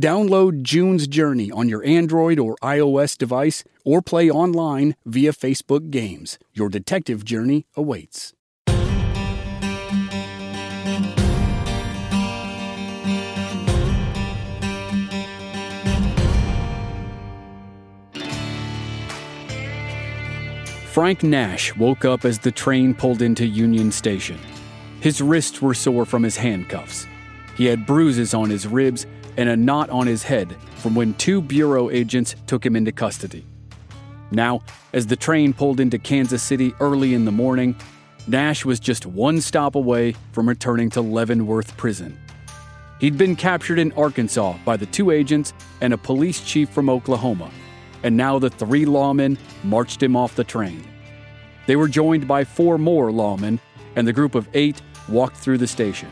Download June's Journey on your Android or iOS device or play online via Facebook Games. Your detective journey awaits. Frank Nash woke up as the train pulled into Union Station. His wrists were sore from his handcuffs. He had bruises on his ribs and a knot on his head from when two Bureau agents took him into custody. Now, as the train pulled into Kansas City early in the morning, Nash was just one stop away from returning to Leavenworth Prison. He'd been captured in Arkansas by the two agents and a police chief from Oklahoma, and now the three lawmen marched him off the train. They were joined by four more lawmen, and the group of eight walked through the station.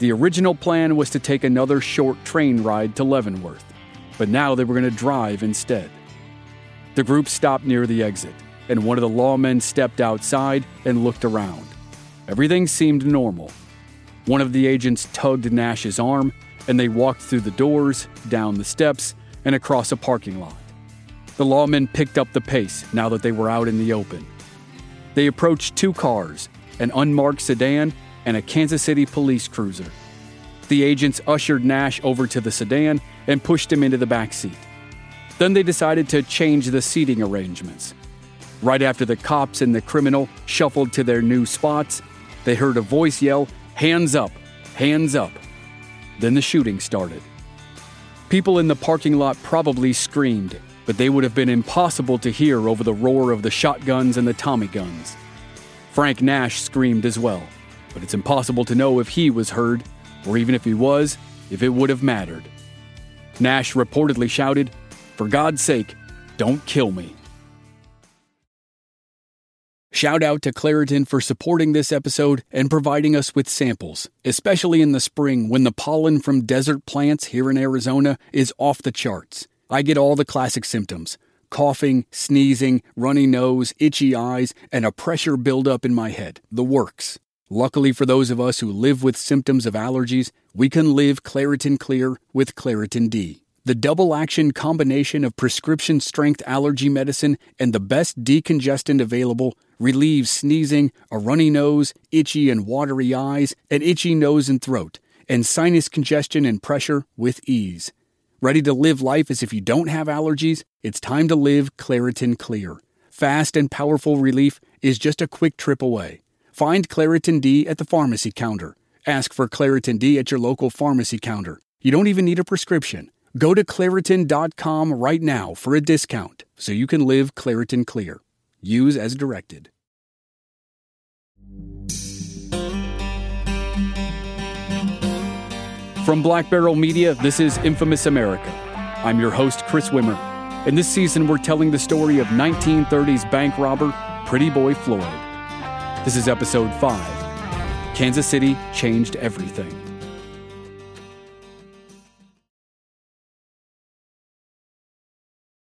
The original plan was to take another short train ride to Leavenworth, but now they were going to drive instead. The group stopped near the exit, and one of the lawmen stepped outside and looked around. Everything seemed normal. One of the agents tugged Nash's arm, and they walked through the doors, down the steps, and across a parking lot. The lawmen picked up the pace now that they were out in the open. They approached two cars an unmarked sedan and a Kansas City police cruiser. The agents ushered Nash over to the sedan and pushed him into the back seat. Then they decided to change the seating arrangements. Right after the cops and the criminal shuffled to their new spots, they heard a voice yell, Hands up! Hands up! Then the shooting started. People in the parking lot probably screamed, but they would have been impossible to hear over the roar of the shotguns and the Tommy guns. Frank Nash screamed as well but it's impossible to know if he was heard, or even if he was, if it would have mattered. Nash reportedly shouted, For God's sake, don't kill me. Shout out to Claritin for supporting this episode and providing us with samples, especially in the spring when the pollen from desert plants here in Arizona is off the charts. I get all the classic symptoms coughing, sneezing, runny nose, itchy eyes, and a pressure buildup in my head. The works. Luckily for those of us who live with symptoms of allergies, we can live Claritin Clear with Claritin D. The double action combination of prescription strength allergy medicine and the best decongestant available relieves sneezing, a runny nose, itchy and watery eyes, an itchy nose and throat, and sinus congestion and pressure with ease. Ready to live life as if you don't have allergies? It's time to live Claritin Clear. Fast and powerful relief is just a quick trip away. Find Claritin D at the pharmacy counter. Ask for Claritin D at your local pharmacy counter. You don't even need a prescription. Go to Claritin.com right now for a discount so you can live Claritin Clear. Use as directed. From Black Barrel Media, this is Infamous America. I'm your host, Chris Wimmer. In this season, we're telling the story of 1930s bank robber Pretty Boy Floyd. This is episode 5 Kansas City Changed Everything.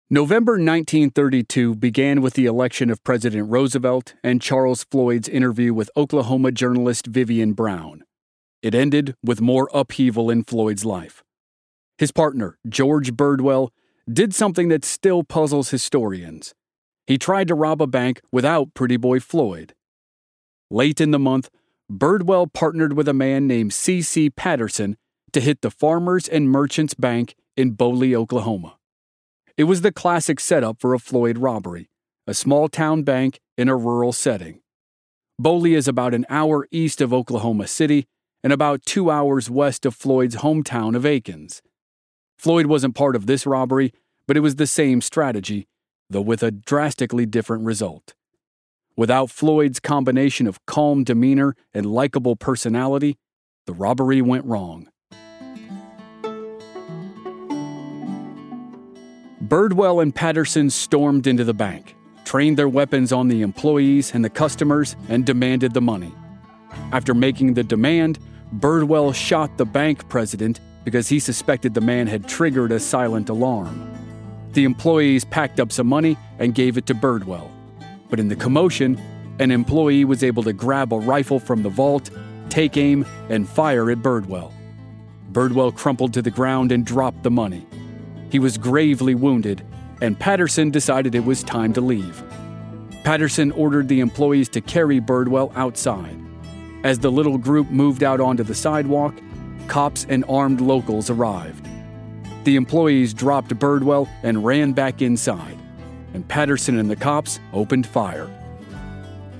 November 1932 began with the election of President Roosevelt and Charles Floyd's interview with Oklahoma journalist Vivian Brown. It ended with more upheaval in Floyd's life. His partner, George Birdwell, did something that still puzzles historians. He tried to rob a bank without Pretty Boy Floyd. Late in the month, Birdwell partnered with a man named C.C. Patterson to hit the Farmers and Merchants Bank in Boley, Oklahoma. It was the classic setup for a Floyd robbery, a small town bank in a rural setting. Boley is about an hour east of Oklahoma City and about two hours west of Floyd's hometown of Akins. Floyd wasn't part of this robbery, but it was the same strategy, though with a drastically different result. Without Floyd's combination of calm demeanor and likable personality, the robbery went wrong. Birdwell and Patterson stormed into the bank, trained their weapons on the employees and the customers, and demanded the money. After making the demand, Birdwell shot the bank president because he suspected the man had triggered a silent alarm. The employees packed up some money and gave it to Birdwell. But in the commotion, an employee was able to grab a rifle from the vault, take aim, and fire at Birdwell. Birdwell crumpled to the ground and dropped the money. He was gravely wounded, and Patterson decided it was time to leave. Patterson ordered the employees to carry Birdwell outside. As the little group moved out onto the sidewalk, cops and armed locals arrived. The employees dropped Birdwell and ran back inside, and Patterson and the cops opened fire.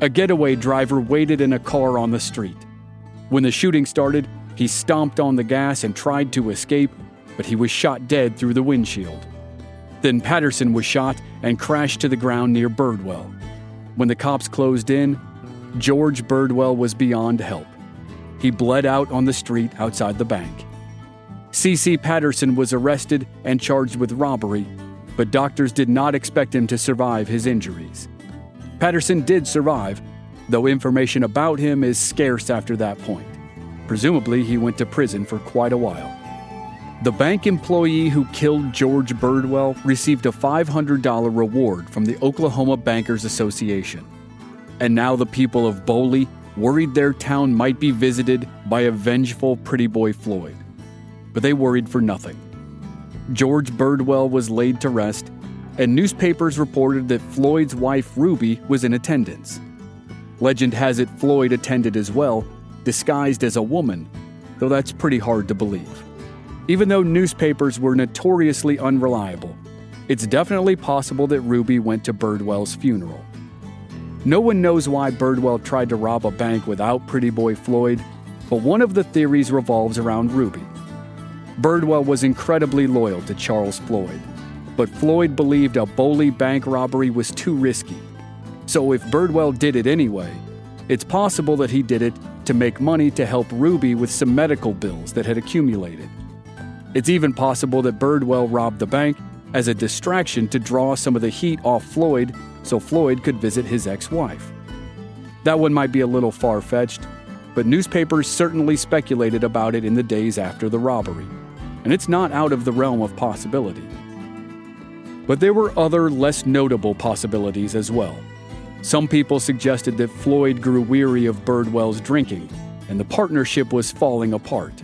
A getaway driver waited in a car on the street. When the shooting started, he stomped on the gas and tried to escape, but he was shot dead through the windshield. Then Patterson was shot and crashed to the ground near Birdwell. When the cops closed in, George Birdwell was beyond help. He bled out on the street outside the bank. C.C. Patterson was arrested and charged with robbery, but doctors did not expect him to survive his injuries. Patterson did survive, though information about him is scarce after that point. Presumably, he went to prison for quite a while. The bank employee who killed George Birdwell received a $500 reward from the Oklahoma Bankers Association. And now the people of Boley worried their town might be visited by a vengeful Pretty Boy Floyd. But they worried for nothing. George Birdwell was laid to rest, and newspapers reported that Floyd's wife Ruby was in attendance. Legend has it Floyd attended as well, disguised as a woman, though that's pretty hard to believe. Even though newspapers were notoriously unreliable, it's definitely possible that Ruby went to Birdwell's funeral. No one knows why Birdwell tried to rob a bank without Pretty Boy Floyd, but one of the theories revolves around Ruby. Birdwell was incredibly loyal to Charles Floyd, but Floyd believed a Boley bank robbery was too risky. So if Birdwell did it anyway, it's possible that he did it to make money to help Ruby with some medical bills that had accumulated. It's even possible that Birdwell robbed the bank as a distraction to draw some of the heat off Floyd so Floyd could visit his ex wife. That one might be a little far fetched, but newspapers certainly speculated about it in the days after the robbery, and it's not out of the realm of possibility. But there were other less notable possibilities as well. Some people suggested that Floyd grew weary of Birdwell's drinking, and the partnership was falling apart.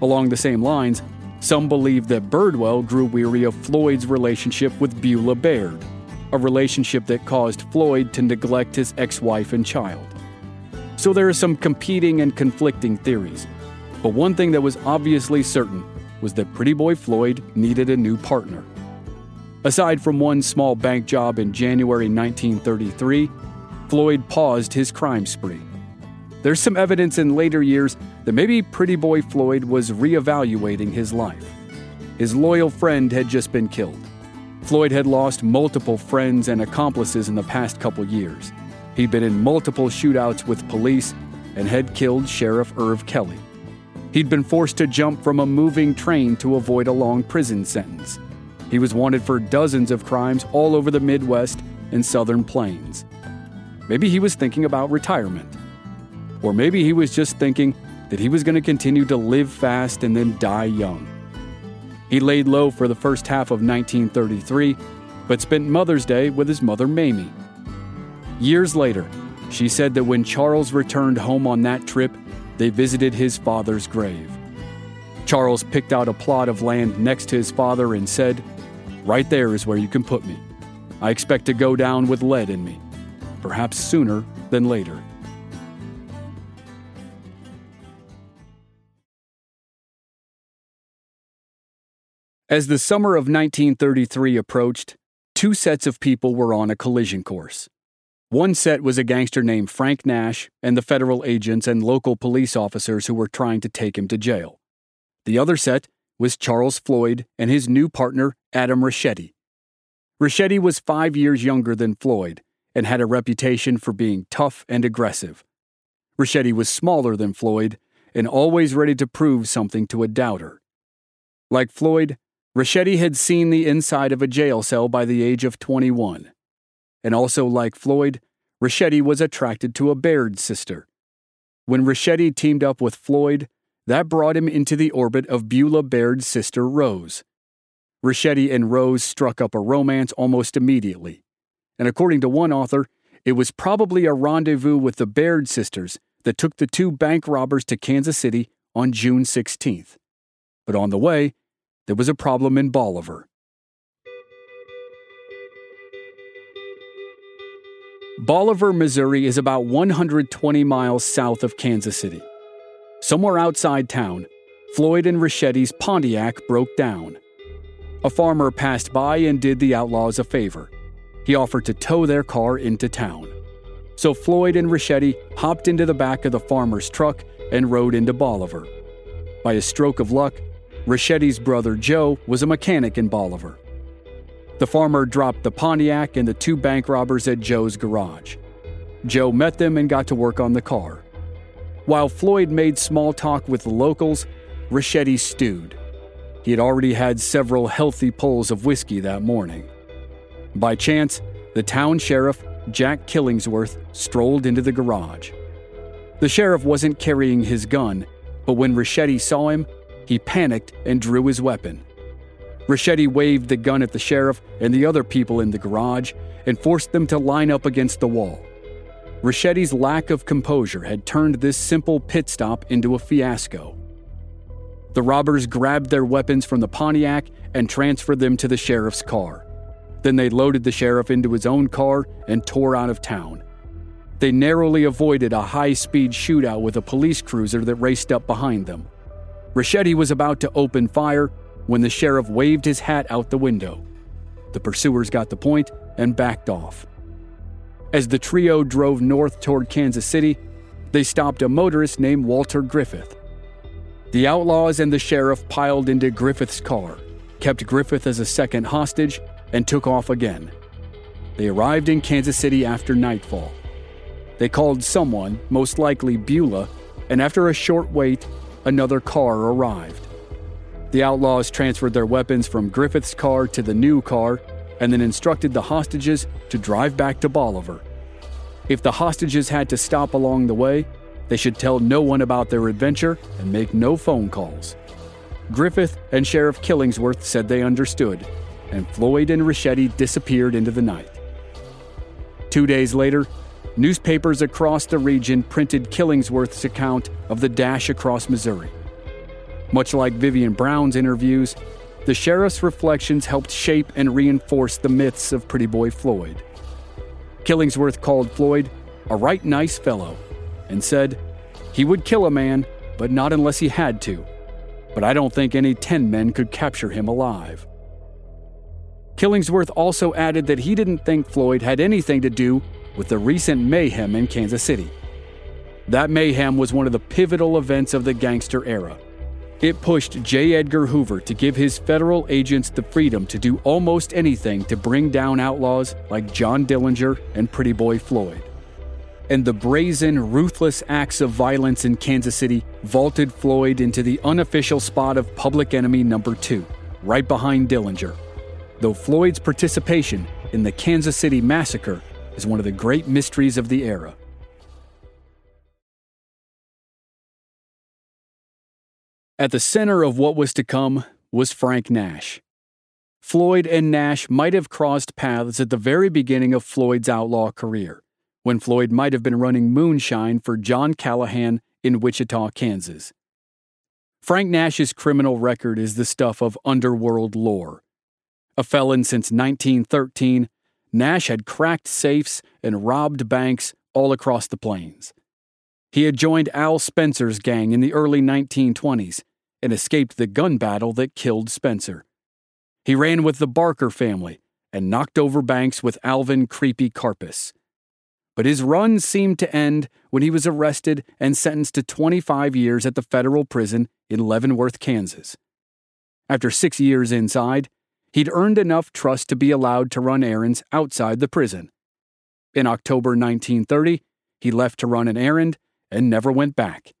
Along the same lines, some believed that Birdwell grew weary of Floyd's relationship with Beulah Baird, a relationship that caused Floyd to neglect his ex wife and child. So there are some competing and conflicting theories. But one thing that was obviously certain was that Pretty Boy Floyd needed a new partner. Aside from one small bank job in January 1933, Floyd paused his crime spree. There's some evidence in later years that maybe Pretty Boy Floyd was reevaluating his life. His loyal friend had just been killed. Floyd had lost multiple friends and accomplices in the past couple years. He'd been in multiple shootouts with police and had killed Sheriff Irv Kelly. He'd been forced to jump from a moving train to avoid a long prison sentence. He was wanted for dozens of crimes all over the Midwest and Southern Plains. Maybe he was thinking about retirement. Or maybe he was just thinking that he was going to continue to live fast and then die young. He laid low for the first half of 1933, but spent Mother's Day with his mother Mamie. Years later, she said that when Charles returned home on that trip, they visited his father's grave. Charles picked out a plot of land next to his father and said, Right there is where you can put me. I expect to go down with lead in me, perhaps sooner than later. As the summer of 1933 approached, two sets of people were on a collision course. One set was a gangster named Frank Nash and the federal agents and local police officers who were trying to take him to jail. The other set was Charles Floyd and his new partner, Adam Richetti. Richetti was five years younger than Floyd and had a reputation for being tough and aggressive. Richetti was smaller than Floyd and always ready to prove something to a doubter. Like Floyd, Richetti had seen the inside of a jail cell by the age of 21 and also like Floyd, Richetti was attracted to a Baird sister. When Richetti teamed up with Floyd, that brought him into the orbit of Beulah Baird's sister Rose. Richetti and Rose struck up a romance almost immediately, and according to one author, it was probably a rendezvous with the Baird sisters that took the two bank robbers to Kansas City on June 16th. But on the way, there was a problem in Bolivar. Bolivar, Missouri is about 120 miles south of Kansas City. Somewhere outside town, Floyd and Richetti's Pontiac broke down. A farmer passed by and did the outlaws a favor. He offered to tow their car into town. So Floyd and Richetti hopped into the back of the farmer's truck and rode into Bolivar. By a stroke of luck, Richetti's brother Joe was a mechanic in Bolivar. The farmer dropped the Pontiac and the two bank robbers at Joe's garage. Joe met them and got to work on the car. While Floyd made small talk with the locals, Richetti stewed. He had already had several healthy pulls of whiskey that morning. By chance, the town sheriff, Jack Killingsworth, strolled into the garage. The sheriff wasn't carrying his gun, but when Richetti saw him, he panicked and drew his weapon. Richetti waved the gun at the sheriff and the other people in the garage and forced them to line up against the wall. Richetti's lack of composure had turned this simple pit stop into a fiasco. The robbers grabbed their weapons from the Pontiac and transferred them to the sheriff's car. Then they loaded the sheriff into his own car and tore out of town. They narrowly avoided a high speed shootout with a police cruiser that raced up behind them. Richetti was about to open fire when the sheriff waved his hat out the window. The pursuers got the point and backed off. As the trio drove north toward Kansas City, they stopped a motorist named Walter Griffith. The outlaws and the sheriff piled into Griffith's car, kept Griffith as a second hostage, and took off again. They arrived in Kansas City after nightfall. They called someone, most likely Beulah, and after a short wait, another car arrived. The outlaws transferred their weapons from Griffith's car to the new car and then instructed the hostages to drive back to Bolivar. If the hostages had to stop along the way, they should tell no one about their adventure and make no phone calls. Griffith and Sheriff Killingsworth said they understood, and Floyd and Richetti disappeared into the night. Two days later, newspapers across the region printed Killingsworth's account of the dash across Missouri. Much like Vivian Brown's interviews, the sheriff's reflections helped shape and reinforce the myths of Pretty Boy Floyd. Killingsworth called Floyd a right nice fellow and said he would kill a man, but not unless he had to. But I don't think any 10 men could capture him alive. Killingsworth also added that he didn't think Floyd had anything to do with the recent mayhem in Kansas City. That mayhem was one of the pivotal events of the gangster era it pushed J. Edgar Hoover to give his federal agents the freedom to do almost anything to bring down outlaws like John Dillinger and Pretty Boy Floyd. And the brazen, ruthless acts of violence in Kansas City vaulted Floyd into the unofficial spot of public enemy number two, right behind Dillinger. Though Floyd's participation in the Kansas City massacre is one of the great mysteries of the era. At the center of what was to come was Frank Nash. Floyd and Nash might have crossed paths at the very beginning of Floyd's outlaw career, when Floyd might have been running moonshine for John Callahan in Wichita, Kansas. Frank Nash's criminal record is the stuff of underworld lore. A felon since 1913, Nash had cracked safes and robbed banks all across the plains. He had joined Al Spencer's gang in the early 1920s and escaped the gun battle that killed Spencer. He ran with the Barker family and knocked over banks with Alvin Creepy Karpis. but his run seemed to end when he was arrested and sentenced to 25 years at the federal prison in Leavenworth, Kansas. After six years inside, he'd earned enough trust to be allowed to run errands outside the prison. In October 1930, he left to run an errand and never went back.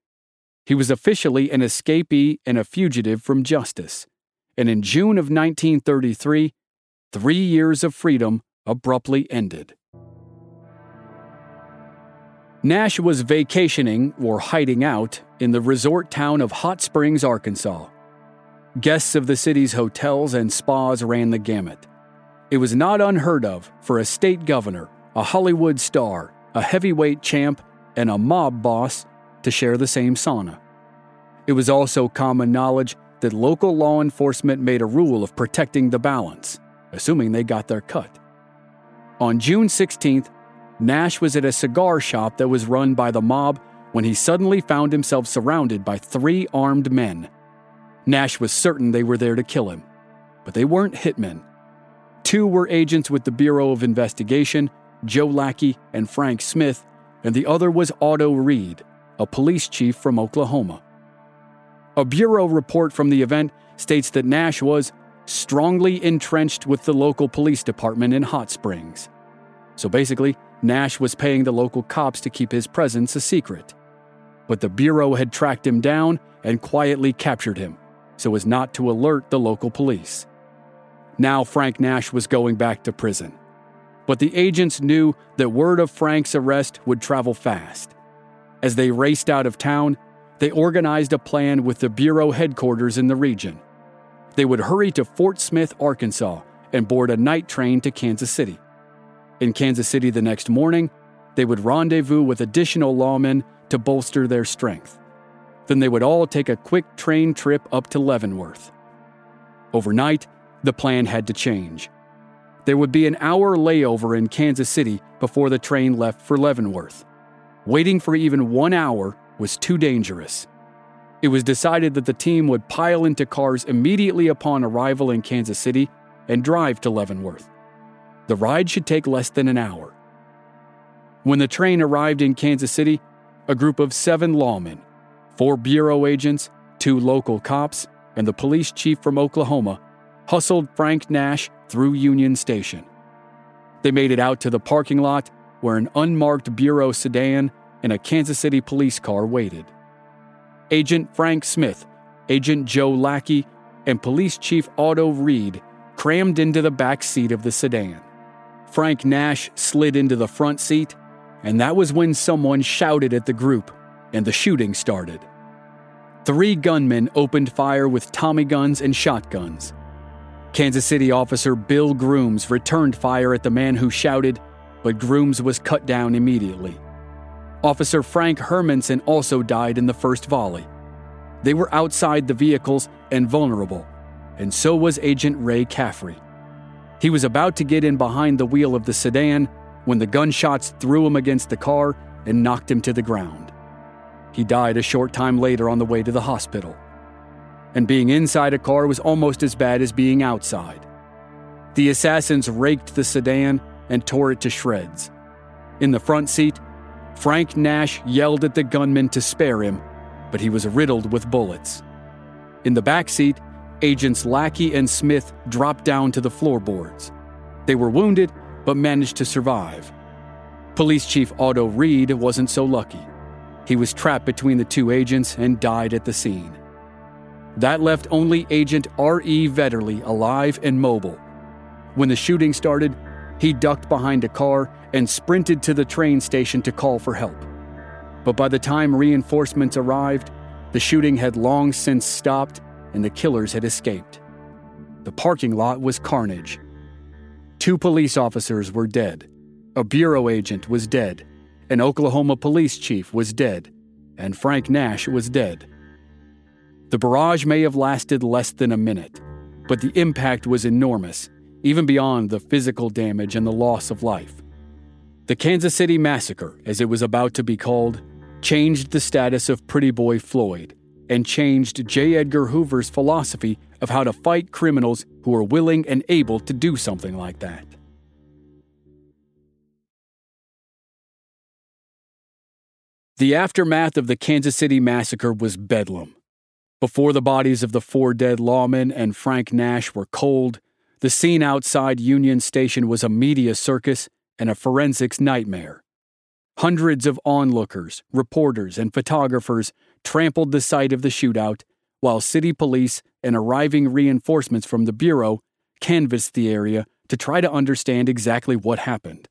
He was officially an escapee and a fugitive from justice. And in June of 1933, three years of freedom abruptly ended. Nash was vacationing or hiding out in the resort town of Hot Springs, Arkansas. Guests of the city's hotels and spas ran the gamut. It was not unheard of for a state governor, a Hollywood star, a heavyweight champ, and a mob boss to share the same sauna. It was also common knowledge that local law enforcement made a rule of protecting the balance, assuming they got their cut. On June 16th, Nash was at a cigar shop that was run by the mob when he suddenly found himself surrounded by three armed men. Nash was certain they were there to kill him, but they weren't hitmen. Two were agents with the Bureau of Investigation, Joe Lackey and Frank Smith, and the other was Otto Reed, a police chief from Oklahoma. A Bureau report from the event states that Nash was strongly entrenched with the local police department in Hot Springs. So basically, Nash was paying the local cops to keep his presence a secret. But the Bureau had tracked him down and quietly captured him, so as not to alert the local police. Now Frank Nash was going back to prison. But the agents knew that word of Frank's arrest would travel fast. As they raced out of town, they organized a plan with the Bureau headquarters in the region. They would hurry to Fort Smith, Arkansas, and board a night train to Kansas City. In Kansas City the next morning, they would rendezvous with additional lawmen to bolster their strength. Then they would all take a quick train trip up to Leavenworth. Overnight, the plan had to change. There would be an hour layover in Kansas City before the train left for Leavenworth. Waiting for even one hour was too dangerous. It was decided that the team would pile into cars immediately upon arrival in Kansas City and drive to Leavenworth. The ride should take less than an hour. When the train arrived in Kansas City, a group of seven lawmen, four bureau agents, two local cops, and the police chief from Oklahoma hustled Frank Nash through Union Station. They made it out to the parking lot where an unmarked bureau sedan and a Kansas City police car waited. Agent Frank Smith, Agent Joe Lackey, and Police Chief Otto Reed crammed into the back seat of the sedan. Frank Nash slid into the front seat, and that was when someone shouted at the group, and the shooting started. Three gunmen opened fire with Tommy guns and shotguns. Kansas City officer Bill Grooms returned fire at the man who shouted, but Grooms was cut down immediately. Officer Frank Hermanson also died in the first volley. They were outside the vehicles and vulnerable, and so was Agent Ray Caffrey. He was about to get in behind the wheel of the sedan when the gunshots threw him against the car and knocked him to the ground. He died a short time later on the way to the hospital. And being inside a car was almost as bad as being outside. The assassins raked the sedan and tore it to shreds. In the front seat, Frank Nash yelled at the gunman to spare him, but he was riddled with bullets. In the back seat, Agents Lackey and Smith dropped down to the floorboards. They were wounded, but managed to survive. Police Chief Otto Reed wasn't so lucky. He was trapped between the two agents and died at the scene. That left only Agent R.E. Vetterli alive and mobile. When the shooting started, he ducked behind a car and sprinted to the train station to call for help. But by the time reinforcements arrived, the shooting had long since stopped and the killers had escaped. The parking lot was carnage. Two police officers were dead. A bureau agent was dead. An Oklahoma police chief was dead. And Frank Nash was dead. The barrage may have lasted less than a minute, but the impact was enormous, even beyond the physical damage and the loss of life. The Kansas City Massacre, as it was about to be called, changed the status of Pretty Boy Floyd and changed J. Edgar Hoover's philosophy of how to fight criminals who are willing and able to do something like that. The aftermath of the Kansas City massacre was bedlam. Before the bodies of the four dead lawmen and Frank Nash were cold, the scene outside Union Station was a media circus and a forensics nightmare. Hundreds of onlookers, reporters, and photographers trampled the site of the shootout, while city police and arriving reinforcements from the Bureau canvassed the area to try to understand exactly what happened.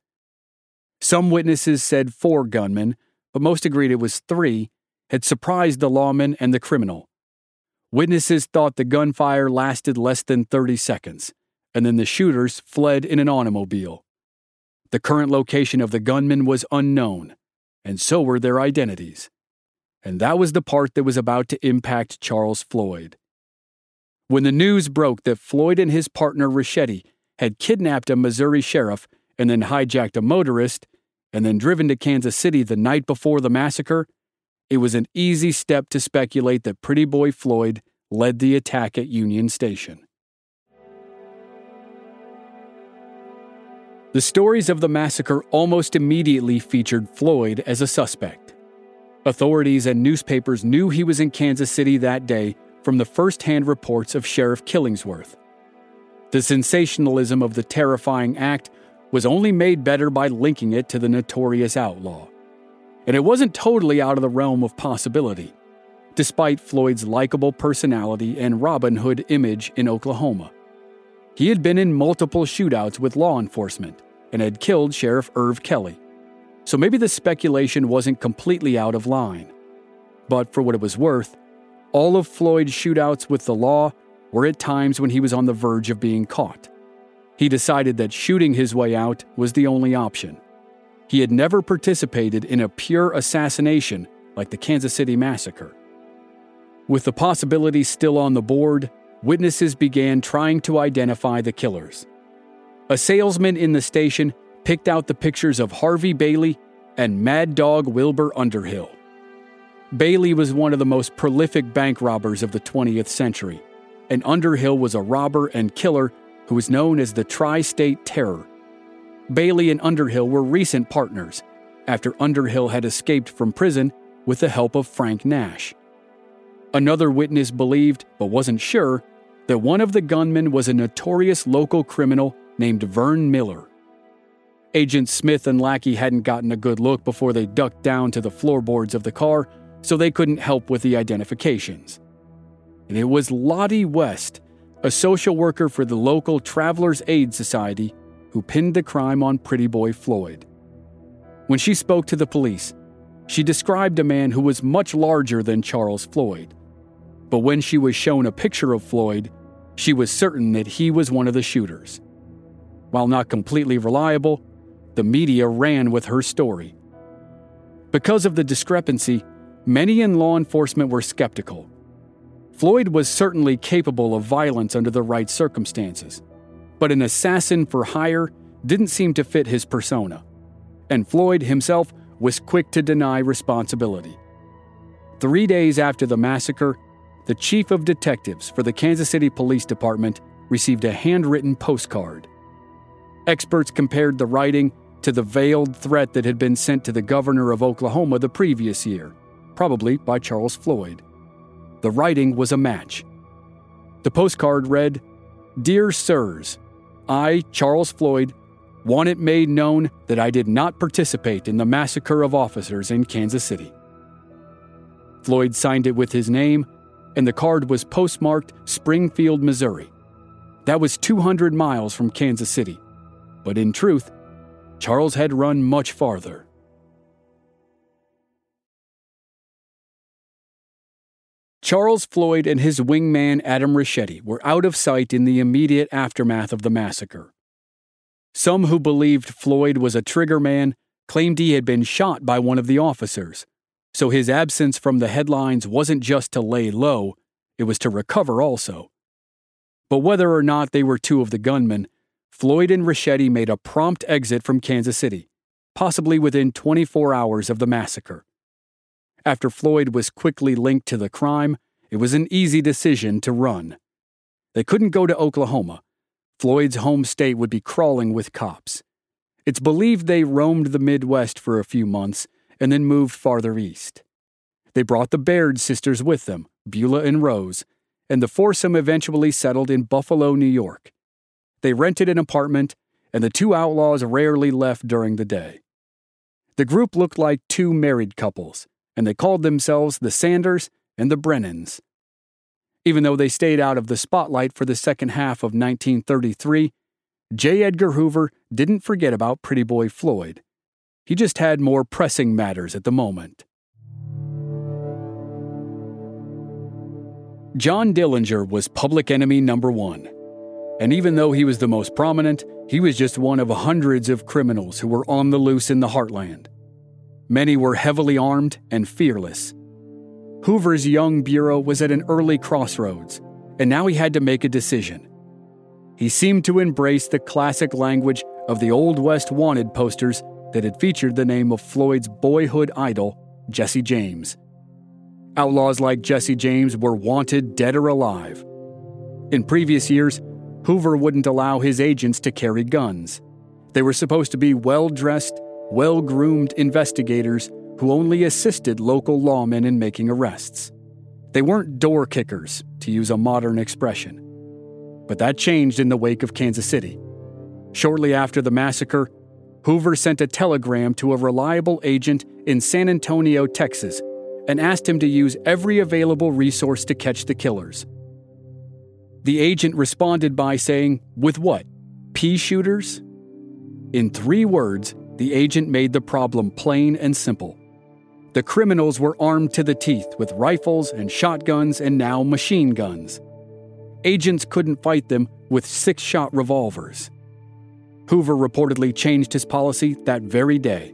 Some witnesses said four gunmen, but most agreed it was three, had surprised the lawman and the criminal. Witnesses thought the gunfire lasted less than 30 seconds, and then the shooters fled in an automobile. The current location of the gunmen was unknown, and so were their identities. And that was the part that was about to impact Charles Floyd. When the news broke that Floyd and his partner Richetti had kidnapped a Missouri sheriff and then hijacked a motorist and then driven to Kansas City the night before the massacre, it was an easy step to speculate that Pretty Boy Floyd led the attack at Union Station. The stories of the massacre almost immediately featured Floyd as a suspect. Authorities and newspapers knew he was in Kansas City that day from the first hand reports of Sheriff Killingsworth. The sensationalism of the terrifying act was only made better by linking it to the notorious outlaw. And it wasn't totally out of the realm of possibility, despite Floyd's likable personality and Robin Hood image in Oklahoma. He had been in multiple shootouts with law enforcement and had killed Sheriff Irv Kelly. So maybe the speculation wasn't completely out of line. But for what it was worth, all of Floyd's shootouts with the law were at times when he was on the verge of being caught. He decided that shooting his way out was the only option. He had never participated in a pure assassination like the Kansas City massacre. With the possibility still on the board, witnesses began trying to identify the killers. A salesman in the station picked out the pictures of Harvey Bailey and Mad Dog Wilbur Underhill. Bailey was one of the most prolific bank robbers of the 20th century, and Underhill was a robber and killer who was known as the Tri State Terror. Bailey and Underhill were recent partners after Underhill had escaped from prison with the help of Frank Nash. Another witness believed, but wasn't sure, that one of the gunmen was a notorious local criminal named Verne Miller. Agent Smith and Lackey hadn't gotten a good look before they ducked down to the floorboards of the car so they couldn't help with the identifications. And it was Lottie West, a social worker for the local Travelers Aid Society, who pinned the crime on Pretty Boy Floyd. When she spoke to the police, she described a man who was much larger than Charles Floyd. But when she was shown a picture of Floyd, she was certain that he was one of the shooters. While not completely reliable, the media ran with her story. Because of the discrepancy, Many in law enforcement were skeptical. Floyd was certainly capable of violence under the right circumstances, but an assassin for hire didn't seem to fit his persona, and Floyd himself was quick to deny responsibility. Three days after the massacre, the chief of detectives for the Kansas City Police Department received a handwritten postcard. Experts compared the writing to the veiled threat that had been sent to the governor of Oklahoma the previous year probably by Charles Floyd. The writing was a match. The postcard read Dear Sirs, I, Charles Floyd, want it made known that I did not participate in the massacre of officers in Kansas City. Floyd signed it with his name, and the card was postmarked Springfield, Missouri. That was 200 miles from Kansas City. But in truth, Charles had run much farther. Charles Floyd and his wingman Adam Richetti were out of sight in the immediate aftermath of the massacre. Some who believed Floyd was a trigger man claimed he had been shot by one of the officers, so his absence from the headlines wasn't just to lay low, it was to recover also. But whether or not they were two of the gunmen, Floyd and Richetti made a prompt exit from Kansas City, possibly within 24 hours of the massacre. After Floyd was quickly linked to the crime, it was an easy decision to run. They couldn't go to Oklahoma. Floyd's home state would be crawling with cops. It's believed they roamed the Midwest for a few months and then moved farther east. They brought the Baird sisters with them, Beulah and Rose, and the foursome eventually settled in Buffalo, New York. They rented an apartment, and the two outlaws rarely left during the day. The group looked like two married couples, and they called themselves the Sanders and the Brennans. Even though they stayed out of the spotlight for the second half of 1933, J. Edgar Hoover didn't forget about Pretty Boy Floyd. He just had more pressing matters at the moment. John Dillinger was public enemy number one. And even though he was the most prominent, he was just one of hundreds of criminals who were on the loose in the heartland. Many were heavily armed and fearless. Hoover's young bureau was at an early crossroads, and now he had to make a decision. He seemed to embrace the classic language of the Old West wanted posters that had featured the name of Floyd's boyhood idol, Jesse James. Outlaws like Jesse James were wanted dead or alive. In previous years, Hoover wouldn't allow his agents to carry guns. They were supposed to be well dressed, well groomed investigators who only assisted local lawmen in making arrests. They weren't door kickers, to use a modern expression. But that changed in the wake of Kansas City. Shortly after the massacre, Hoover sent a telegram to a reliable agent in San Antonio, Texas, and asked him to use every available resource to catch the killers. The agent responded by saying, With what? Pea shooters? In three words, the agent made the problem plain and simple. The criminals were armed to the teeth with rifles and shotguns and now machine guns. Agents couldn't fight them with six shot revolvers. Hoover reportedly changed his policy that very day.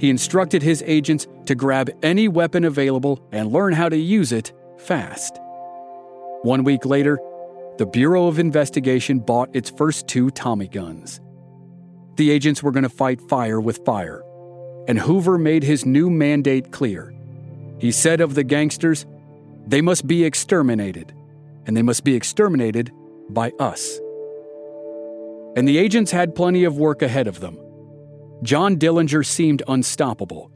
He instructed his agents to grab any weapon available and learn how to use it fast. One week later, the Bureau of Investigation bought its first two Tommy guns. The agents were going to fight fire with fire, and Hoover made his new mandate clear. He said of the gangsters, they must be exterminated, and they must be exterminated by us. And the agents had plenty of work ahead of them. John Dillinger seemed unstoppable.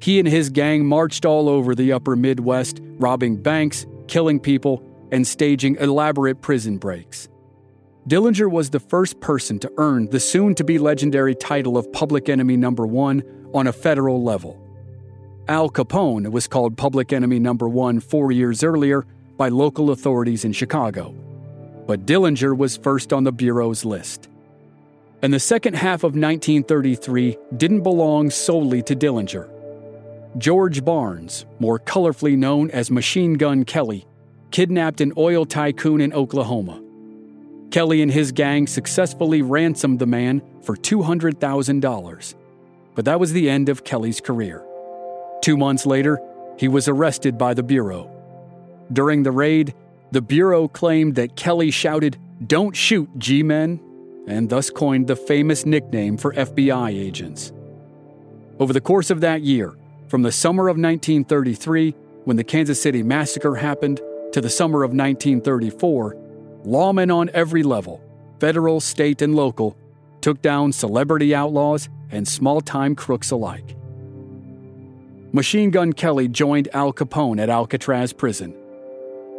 He and his gang marched all over the upper Midwest, robbing banks, killing people, and staging elaborate prison breaks. Dillinger was the first person to earn the soon to be legendary title of Public Enemy Number One on a federal level. Al Capone was called Public Enemy Number One four years earlier by local authorities in Chicago. But Dillinger was first on the Bureau's list and the second half of 1933 didn't belong solely to Dillinger. George Barnes, more colorfully known as Machine Gun Kelly, kidnapped an oil tycoon in Oklahoma. Kelly and his gang successfully ransomed the man for $200,000. But that was the end of Kelly's career. Two months later, he was arrested by the Bureau. During the raid, the Bureau claimed that Kelly shouted, Don't shoot, G men, and thus coined the famous nickname for FBI agents. Over the course of that year, from the summer of 1933, when the Kansas City Massacre happened, to the summer of 1934, lawmen on every level, federal, state, and local, took down celebrity outlaws and small time crooks alike. Machine Gun Kelly joined Al Capone at Alcatraz prison.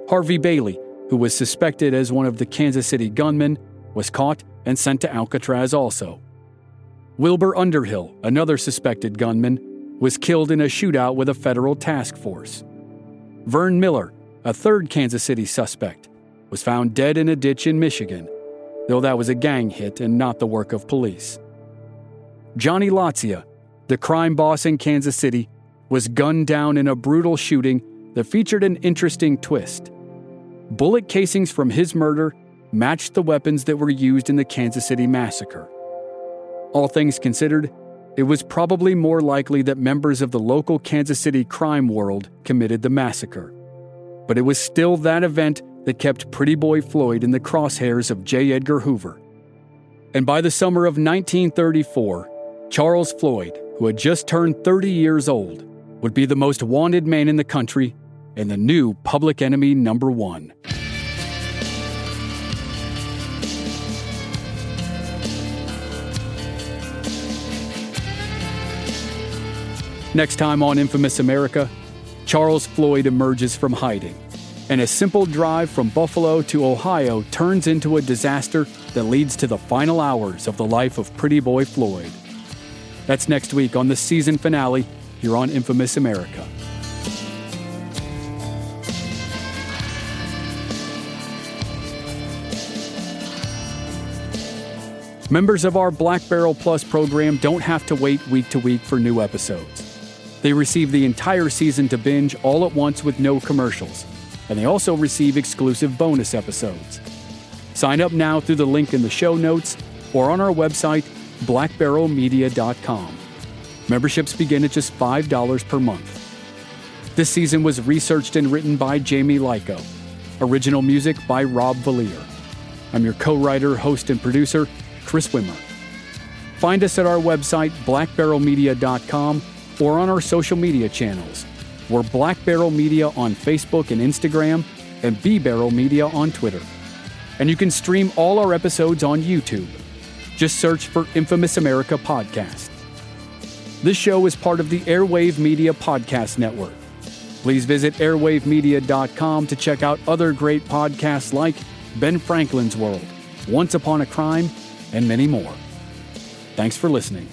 Harvey Bailey, who was suspected as one of the Kansas City gunmen, was caught and sent to Alcatraz also. Wilbur Underhill, another suspected gunman, was killed in a shootout with a federal task force. Verne Miller, a third Kansas City suspect, was found dead in a ditch in Michigan, though that was a gang hit and not the work of police. Johnny Lazia, the crime boss in Kansas City, was gunned down in a brutal shooting that featured an interesting twist. Bullet casings from his murder matched the weapons that were used in the Kansas City massacre. All things considered, it was probably more likely that members of the local Kansas City crime world committed the massacre. But it was still that event that kept Pretty Boy Floyd in the crosshairs of J. Edgar Hoover. And by the summer of 1934, Charles Floyd, who had just turned 30 years old, would be the most wanted man in the country and the new public enemy number one. Next time on Infamous America, Charles Floyd emerges from hiding, and a simple drive from Buffalo to Ohio turns into a disaster that leads to the final hours of the life of Pretty Boy Floyd. That's next week on the season finale here on Infamous America. Members of our Black Barrel Plus program don't have to wait week to week for new episodes. They receive the entire season to binge all at once with no commercials, and they also receive exclusive bonus episodes. Sign up now through the link in the show notes or on our website, blackbarrelmedia.com. Memberships begin at just $5 per month. This season was researched and written by Jamie Lyko. Original music by Rob Valier. I'm your co writer, host, and producer, Chris Wimmer. Find us at our website, blackbarrelmedia.com, or on our social media channels. We're Black Barrel Media on Facebook and Instagram, and B Barrel Media on Twitter. And you can stream all our episodes on YouTube. Just search for Infamous America Podcast. This show is part of the Airwave Media Podcast Network. Please visit airwavemedia.com to check out other great podcasts like Ben Franklin's World, Once Upon a Crime, and many more. Thanks for listening.